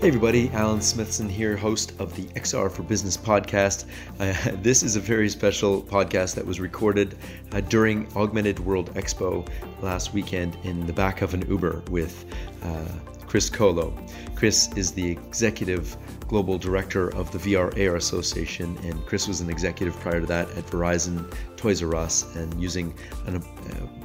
Hey everybody, Alan Smithson here, host of the XR for Business podcast. Uh, this is a very special podcast that was recorded uh, during Augmented World Expo last weekend in the back of an Uber with uh, Kris Kolo. Kris is the executive global director of the VR AR Association, and Kris was an executive prior to that at Verizon, Toys R Us, and using an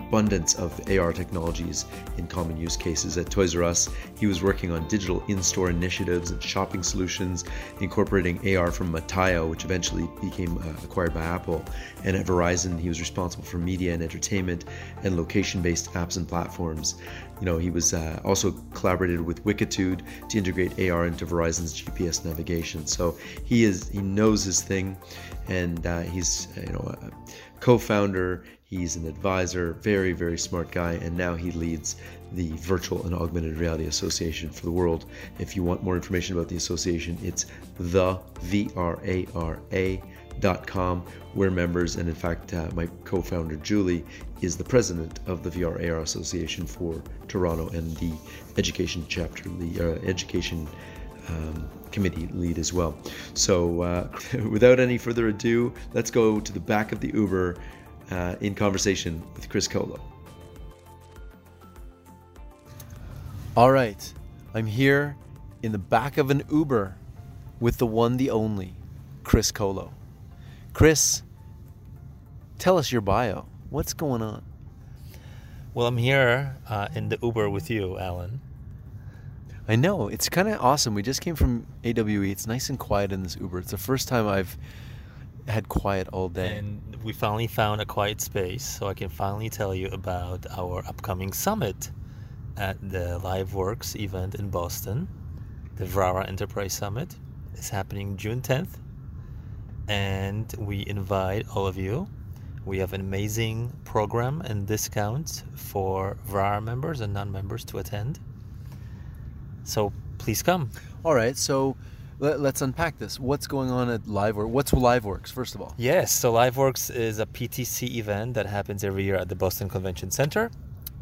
abundance of AR technologies in common use cases. At Toys R Us, he was working on digital in store initiatives and shopping solutions, incorporating AR from Metaio, which eventually became uh, acquired by Apple. And at Verizon, he was responsible for media and entertainment and location based apps and platforms. You know, he was uh, also collaborated with Wikitude to integrate AR into Verizon's GPS navigation. So he is he knows his thing, and uh, he's you know a co-founder He's an advisor, very, very smart guy, and now he leads the Virtual and Augmented Reality Association for the world. If you want more information about the association, it's the VRARA.com. We're members, and in fact, uh, my co founder Julie is the president of the VRAR Association for Toronto and the education chapter, the uh, education um, committee lead as well. So, uh, without any further ado, let's go to the back of the Uber uh, in conversation with Kris Kolo. All right, I'm here in the back of an Uber with the one, the only, Kris Kolo. Kris, tell us your bio. What's going on? Well, I'm here uh, in the Uber with you, Alan. I know it's kind of awesome. We just came from AWE. It's nice and quiet in this Uber. It's the first time I've had quiet all day. And we finally found a quiet space so I can finally tell you about our upcoming summit at the LiveWorks event in Boston. The Vrara Enterprise Summit is happening June 10th. And we invite all of you. We have an amazing program and discounts for Vrara members and non members to attend. So please come. All right. So let, us unpack this. What's going on at LiveWorks? What's LiveWorks, first of all? Yes, so LiveWorks is a PTC event that happens every year at the Boston Convention Center.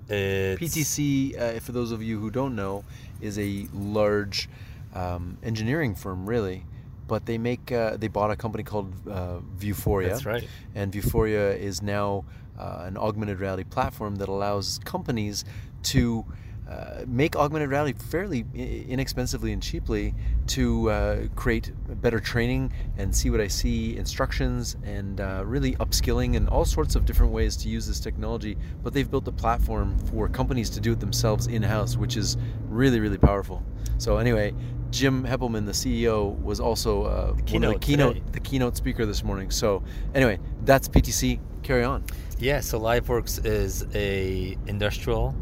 It's PTC, uh, for those of you who don't know, is a large um, engineering firm, really. But they make uh, they bought a company called uh, Vuforia. That's right. And Vuforia is now uh, an augmented reality platform that allows companies to uh, make augmented reality fairly inexpensively and cheaply to uh, create better training and see what I see instructions and uh, really upskilling and all sorts of different ways to use this technology. But they've built a platform for companies to do it themselves in house, which is really, really powerful. So, anyway, Jim Heppelmann, the CEO, was also uh, the keynote, the keynote, the keynote speaker this morning. So, anyway, that's PTC. Carry on. Yeah. So LiveWorks is a industrial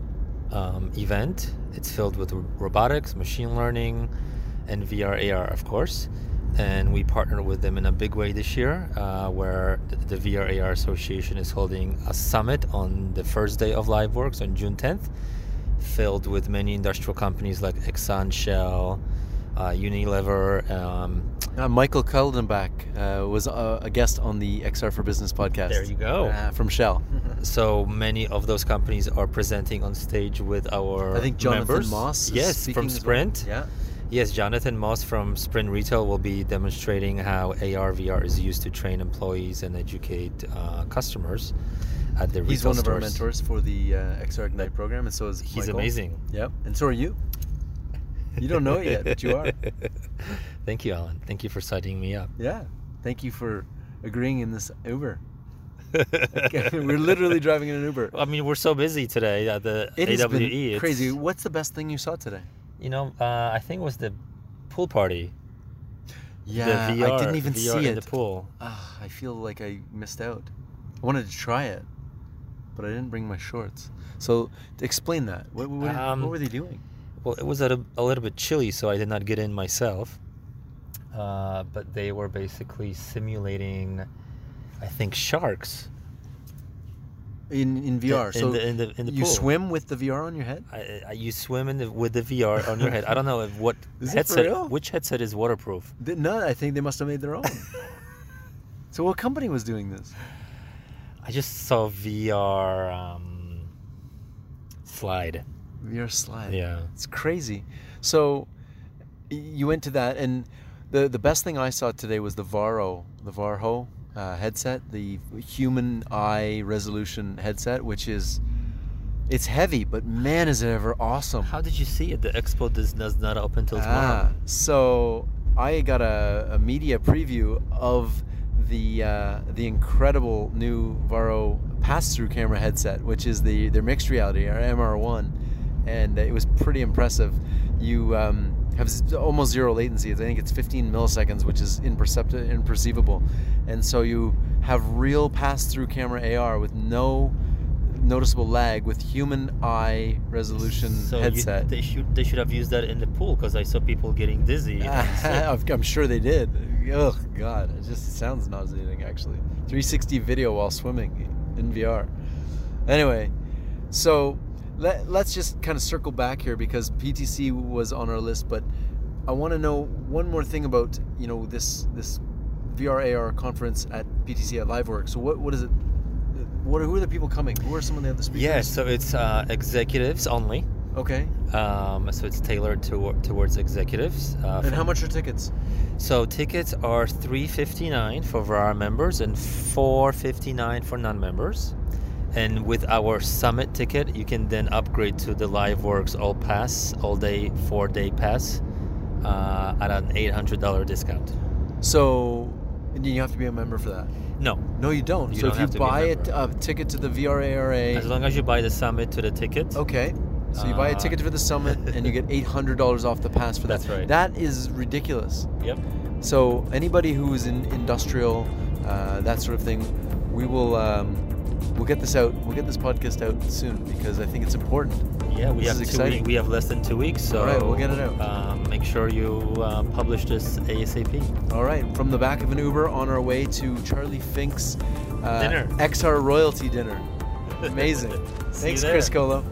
um, event. It's filled with robotics, machine learning, and VR AR, of course. And we partner with them in a big way this year, uh, where the, VR AR Association is holding a summit on the first day of LiveWorks on June 10th, filled with many industrial companies like Exxon, Shell, uh, Unilever. Um, uh, Michael Kaldenbach uh, was a, a, guest on the XR for Business podcast. There you go. Uh, from Shell. so many of those companies are presenting on stage with our I think Jonathan members. Moss. yes, from Sprint. Well. Yeah. Yes, Jonathan Moss from Sprint Retail will be demonstrating how AR VR is used to train employees and educate uh, customers at the He's one stores. of our mentors for the uh, XR Ignite program, and so is He's Michael. amazing. Yep, and so are you. You don't know it yet, but you are. Thank you, Alan. Thank you for signing me up. Yeah. Thank you for agreeing in this Uber. we're literally driving in an Uber. I mean, we're so busy today at the it AWE. crazy. What's the best thing you saw today? You know, uh, I think it was the pool party. Yeah, VR, I didn't even VR see it. the pool. Ah, I feel like I missed out. I wanted to try it, but I didn't bring my shorts. So explain that. What, what, um, what were they doing? Well, it was a, a, little bit chilly, so I did not get in myself. Uh, but they were basically simulating, I think, sharks. In, in VR, in, so in the, in the, in the you pool. swim with the VR on your head. I, I, you swim in the, with the VR on your head. I don't know if what headset. Which headset is waterproof? No, I think they must have made their own. so, what company was doing this? I just saw VR um, slide. VR slide. Yeah. It's crazy. So you went to that, and the the best thing I saw today was the Varjo, the Varjo uh, headset, the human eye resolution headset, which is it's heavy, but man, is it ever awesome! How did you see it? The expo does, does not open till tomorrow. Ah, so I got a, a media preview of the uh, the incredible new Varjo pass-through camera headset, which is the their mixed reality or MR1, and it was pretty impressive. You um, have almost zero latency. I think it's 15 milliseconds, which is imperceptible, imperceivable, and so you have real pass-through camera AR with no noticeable lag with human eye resolution So you- headset. they should they should have used that in the pool because I saw people getting dizzy. I'm sure they did. Oh God, it just sounds nauseating. Actually, 360 video while swimming in VR. Anyway, so let, let's just kind of circle back here because PTC was on our list, but I want to know one more thing about you know this this VR AR conference at PTC at LiveWorks. So what what is it? What are, who are the people coming? Who are some of the other speakers? yeah, so it's uh, executives only. Okay. Um, so it's tailored to, towards executives. Uh, And how much are tickets? So tickets are three fifty nine for our members and four fifty nine for non members. And with our summit ticket, you can then upgrade to the LiveWorks All Pass, all day, four day pass, uh, at an eight hundred dollar discount. So you have to be a member for that. No, No, you don't. You so don't if you buy a, a ticket to the VRARA, as long as you buy the summit to the ticket. okay. So you buy a Uh, ticket for the summit and you get eight hundred dollars off the pass for that. That's right. That is ridiculous. Yep. So anybody who is in industrial, uh, that sort of thing, we will um, we'll get this out. We'll get this podcast out soon because I think it's important. Yeah, we This have two. We have less than two weeks, so All right, we'll get it out. Um, make sure you uh, publish this ASAP. All right, from the back of an Uber on our way to Charlie Fink's uh, Dinner. XR royalty dinner. Amazing. Thanks. Kris Kolo.